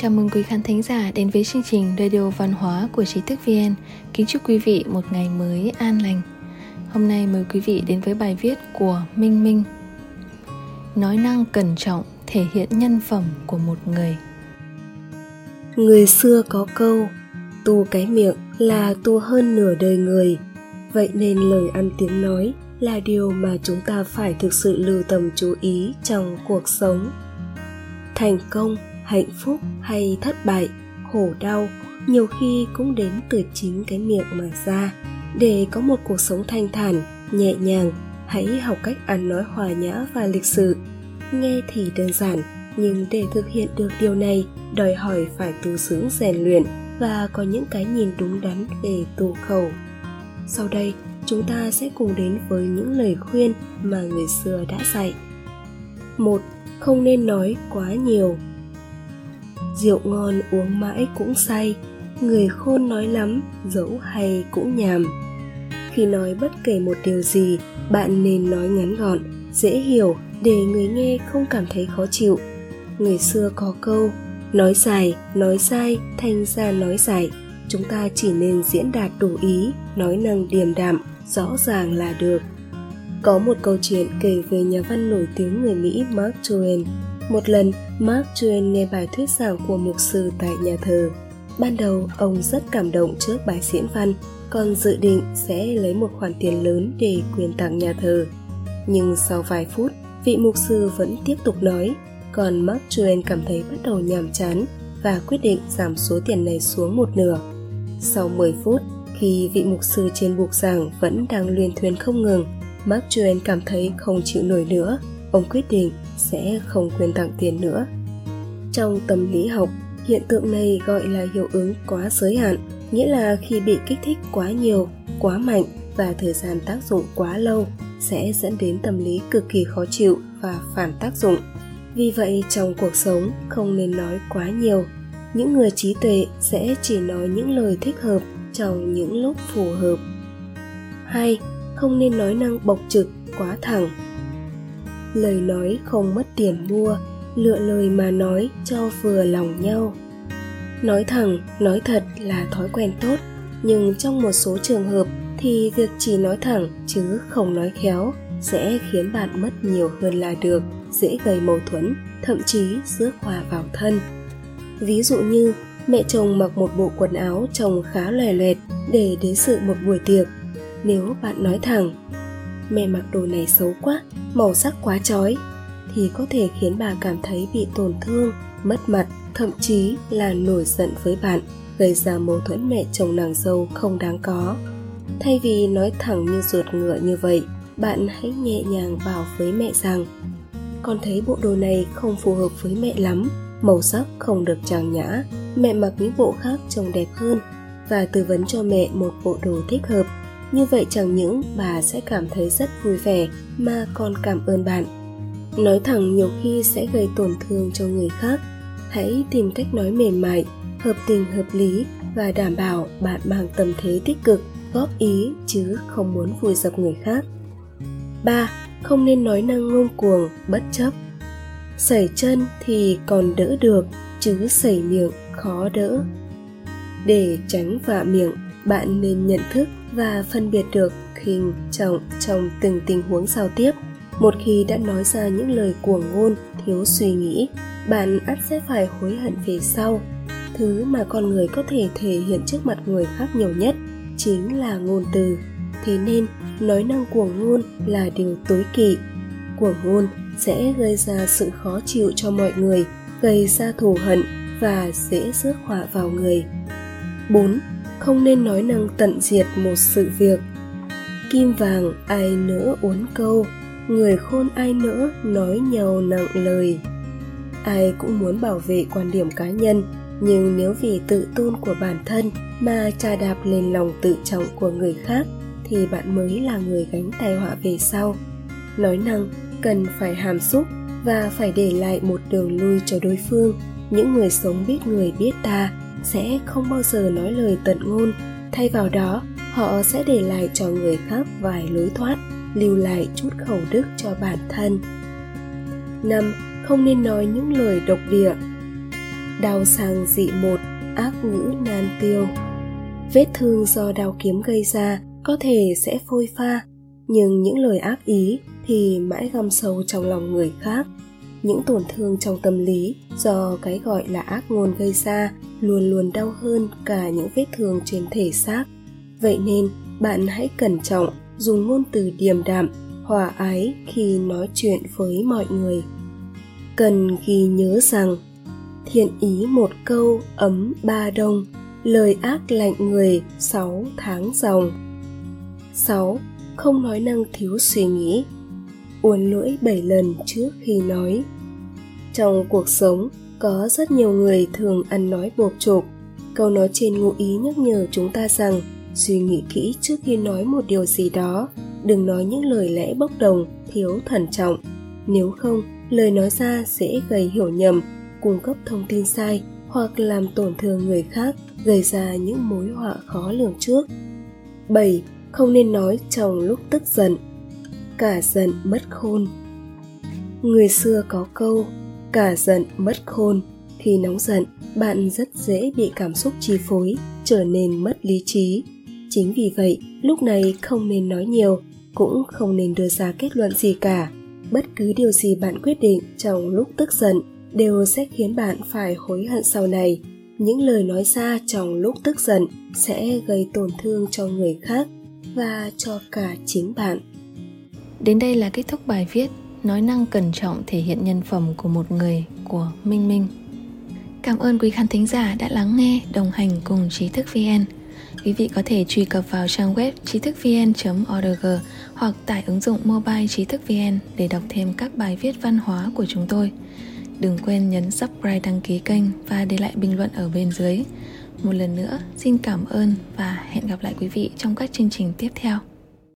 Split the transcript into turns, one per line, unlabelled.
Chào mừng quý khán thính giả đến với chương trình Radio Văn hóa của Trí thức VN. Kính chúc quý vị một ngày mới an lành. Hôm nay mời quý vị đến với bài viết của Minh Minh. Nói năng cẩn trọng thể hiện nhân phẩm của một người.
Người xưa có câu, tu cái miệng là tu hơn nửa đời người. Vậy nên lời ăn tiếng nói là điều mà chúng ta phải thực sự lưu tâm chú ý trong cuộc sống. Thành công hạnh phúc hay thất bại, khổ đau, nhiều khi cũng đến từ chính cái miệng mà ra. Để có một cuộc sống thanh thản, nhẹ nhàng, hãy học cách ăn nói hòa nhã và lịch sự. Nghe thì đơn giản, nhưng để thực hiện được điều này, đòi hỏi phải tu dưỡng, rèn luyện và có những cái nhìn đúng đắn về tu khẩu. Sau đây, chúng ta sẽ cùng đến với những lời khuyên mà người xưa đã dạy. Một, không nên nói quá nhiều rượu ngon uống mãi cũng say người khôn nói lắm dẫu hay cũng nhàm. Khi nói bất kể một điều gì bạn nên nói ngắn gọn dễ hiểu để người nghe không cảm thấy khó chịu. Người xưa có câu nói dài nói sai thành ra nói dài. Chúng ta chỉ nên diễn đạt đủ ý nói năng điềm đạm rõ ràng là được. Có một câu chuyện kể về nhà văn nổi tiếng người mỹ mark twain. Một lần, Mark Twain nghe bài thuyết giảng của mục sư tại nhà thờ. Ban đầu, ông rất cảm động trước bài diễn văn, còn dự định sẽ lấy một khoản tiền lớn để quyên tặng nhà thờ. Nhưng sau vài phút, vị mục sư vẫn tiếp tục nói, còn Mark Twain cảm thấy bắt đầu nhàm chán và quyết định giảm số tiền này xuống một nửa. Sau 10 phút, khi vị mục sư trên bục giảng vẫn đang luyên thuyên không ngừng, Mark Twain cảm thấy không chịu nổi nữa. Ông quyết định sẽ không quyên tặng tiền nữa. Trong tâm lý học, hiện tượng này gọi là hiệu ứng quá giới hạn, nghĩa là khi bị kích thích quá nhiều, quá mạnh và thời gian tác dụng quá lâu sẽ dẫn đến tâm lý cực kỳ khó chịu và phản tác dụng. Vì vậy, trong cuộc sống, không nên nói quá nhiều. Những người trí tuệ sẽ chỉ nói những lời thích hợp trong những lúc phù hợp. Hai, không nên nói năng bộc trực, quá thẳng lời nói không mất tiền mua, lựa lời mà nói cho vừa lòng nhau. Nói thẳng, nói thật là thói quen tốt, nhưng trong một số trường hợp thì việc chỉ nói thẳng chứ không nói khéo sẽ khiến bạn mất nhiều hơn là được, dễ gây mâu thuẫn, thậm chí rước hòa vào thân. Ví dụ như, mẹ chồng mặc một bộ quần áo trông khá lòe loẹt để đến sự một buổi tiệc. Nếu bạn nói thẳng mẹ mặc đồ này xấu quá, màu sắc quá chói, thì có thể khiến bà cảm thấy bị tổn thương, mất mặt, thậm chí là nổi giận với bạn, gây ra mâu thuẫn mẹ chồng nàng dâu không đáng có. Thay vì nói thẳng như ruột ngựa như vậy, bạn hãy nhẹ nhàng bảo với mẹ rằng, con thấy bộ đồ này không phù hợp với mẹ lắm, màu sắc không được trang nhã, mẹ mặc những bộ khác trông đẹp hơn, và tư vấn cho mẹ một bộ đồ thích hợp như vậy chẳng những bà sẽ cảm thấy rất vui vẻ mà còn cảm ơn bạn nói thẳng nhiều khi sẽ gây tổn thương cho người khác hãy tìm cách nói mềm mại hợp tình hợp lý và đảm bảo bạn mang tâm thế tích cực góp ý chứ không muốn vùi dập người khác 3. Không nên nói năng ngông cuồng, bất chấp. Sẩy chân thì còn đỡ được, chứ sẩy miệng khó đỡ. Để tránh vạ miệng, bạn nên nhận thức và phân biệt được khinh trọng trong từng tình huống giao tiếp. Một khi đã nói ra những lời cuồng ngôn, thiếu suy nghĩ, bạn ắt sẽ phải hối hận về sau. Thứ mà con người có thể thể hiện trước mặt người khác nhiều nhất chính là ngôn từ. Thế nên, nói năng cuồng ngôn là điều tối kỵ. Cuồng ngôn sẽ gây ra sự khó chịu cho mọi người, gây ra thù hận và dễ rước họa vào người. 4 không nên nói năng tận diệt một sự việc. Kim vàng ai nỡ uốn câu, người khôn ai nỡ nói nhau nặng lời. Ai cũng muốn bảo vệ quan điểm cá nhân, nhưng nếu vì tự tôn của bản thân mà trà đạp lên lòng tự trọng của người khác, thì bạn mới là người gánh tai họa về sau. Nói năng, cần phải hàm xúc và phải để lại một đường lui cho đối phương. Những người sống biết người biết ta sẽ không bao giờ nói lời tận ngôn. Thay vào đó, họ sẽ để lại cho người khác vài lối thoát, lưu lại chút khẩu đức cho bản thân. Năm, không nên nói những lời độc địa. Đào sang dị một, ác ngữ nan tiêu. Vết thương do đao kiếm gây ra có thể sẽ phôi pha, nhưng những lời ác ý thì mãi găm sâu trong lòng người khác những tổn thương trong tâm lý do cái gọi là ác ngôn gây ra luôn luôn đau hơn cả những vết thương trên thể xác. Vậy nên, bạn hãy cẩn trọng dùng ngôn từ điềm đạm, hòa ái khi nói chuyện với mọi người. Cần ghi nhớ rằng, thiện ý một câu ấm ba đông, lời ác lạnh người sáu tháng dòng. Sáu, Không nói năng thiếu suy nghĩ. Uốn lưỡi bảy lần trước khi nói. Trong cuộc sống, có rất nhiều người thường ăn nói bột chộp. Câu nói trên ngụ ý nhắc nhở chúng ta rằng suy nghĩ kỹ trước khi nói một điều gì đó đừng nói những lời lẽ bốc đồng thiếu thận trọng. Nếu không lời nói ra sẽ gây hiểu nhầm cung cấp thông tin sai hoặc làm tổn thương người khác gây ra những mối họa khó lường trước. 7. Không nên nói trong lúc tức giận. Cả giận mất khôn Người xưa có câu Cả giận mất khôn Khi nóng giận, bạn rất dễ bị cảm xúc chi phối, trở nên mất lý trí. Chính vì vậy, lúc này không nên nói nhiều, cũng không nên đưa ra kết luận gì cả. Bất cứ điều gì bạn quyết định trong lúc tức giận đều sẽ khiến bạn phải hối hận sau này những lời nói ra trong lúc tức giận sẽ gây tổn thương cho người khác và cho cả chính bạn
đến đây là kết thúc bài viết nói năng cẩn trọng thể hiện nhân phẩm của một người của minh minh cảm ơn quý khán thính giả đã lắng nghe đồng hành cùng trí thức vn quý vị có thể truy cập vào trang web trí thức vn org hoặc tải ứng dụng mobile trí thức vn để đọc thêm các bài viết văn hóa của chúng tôi Đừng quên nhấn subscribe đăng ký kênh và để lại bình luận ở bên dưới. Một lần nữa, xin cảm ơn và hẹn gặp lại quý vị trong các chương trình tiếp theo.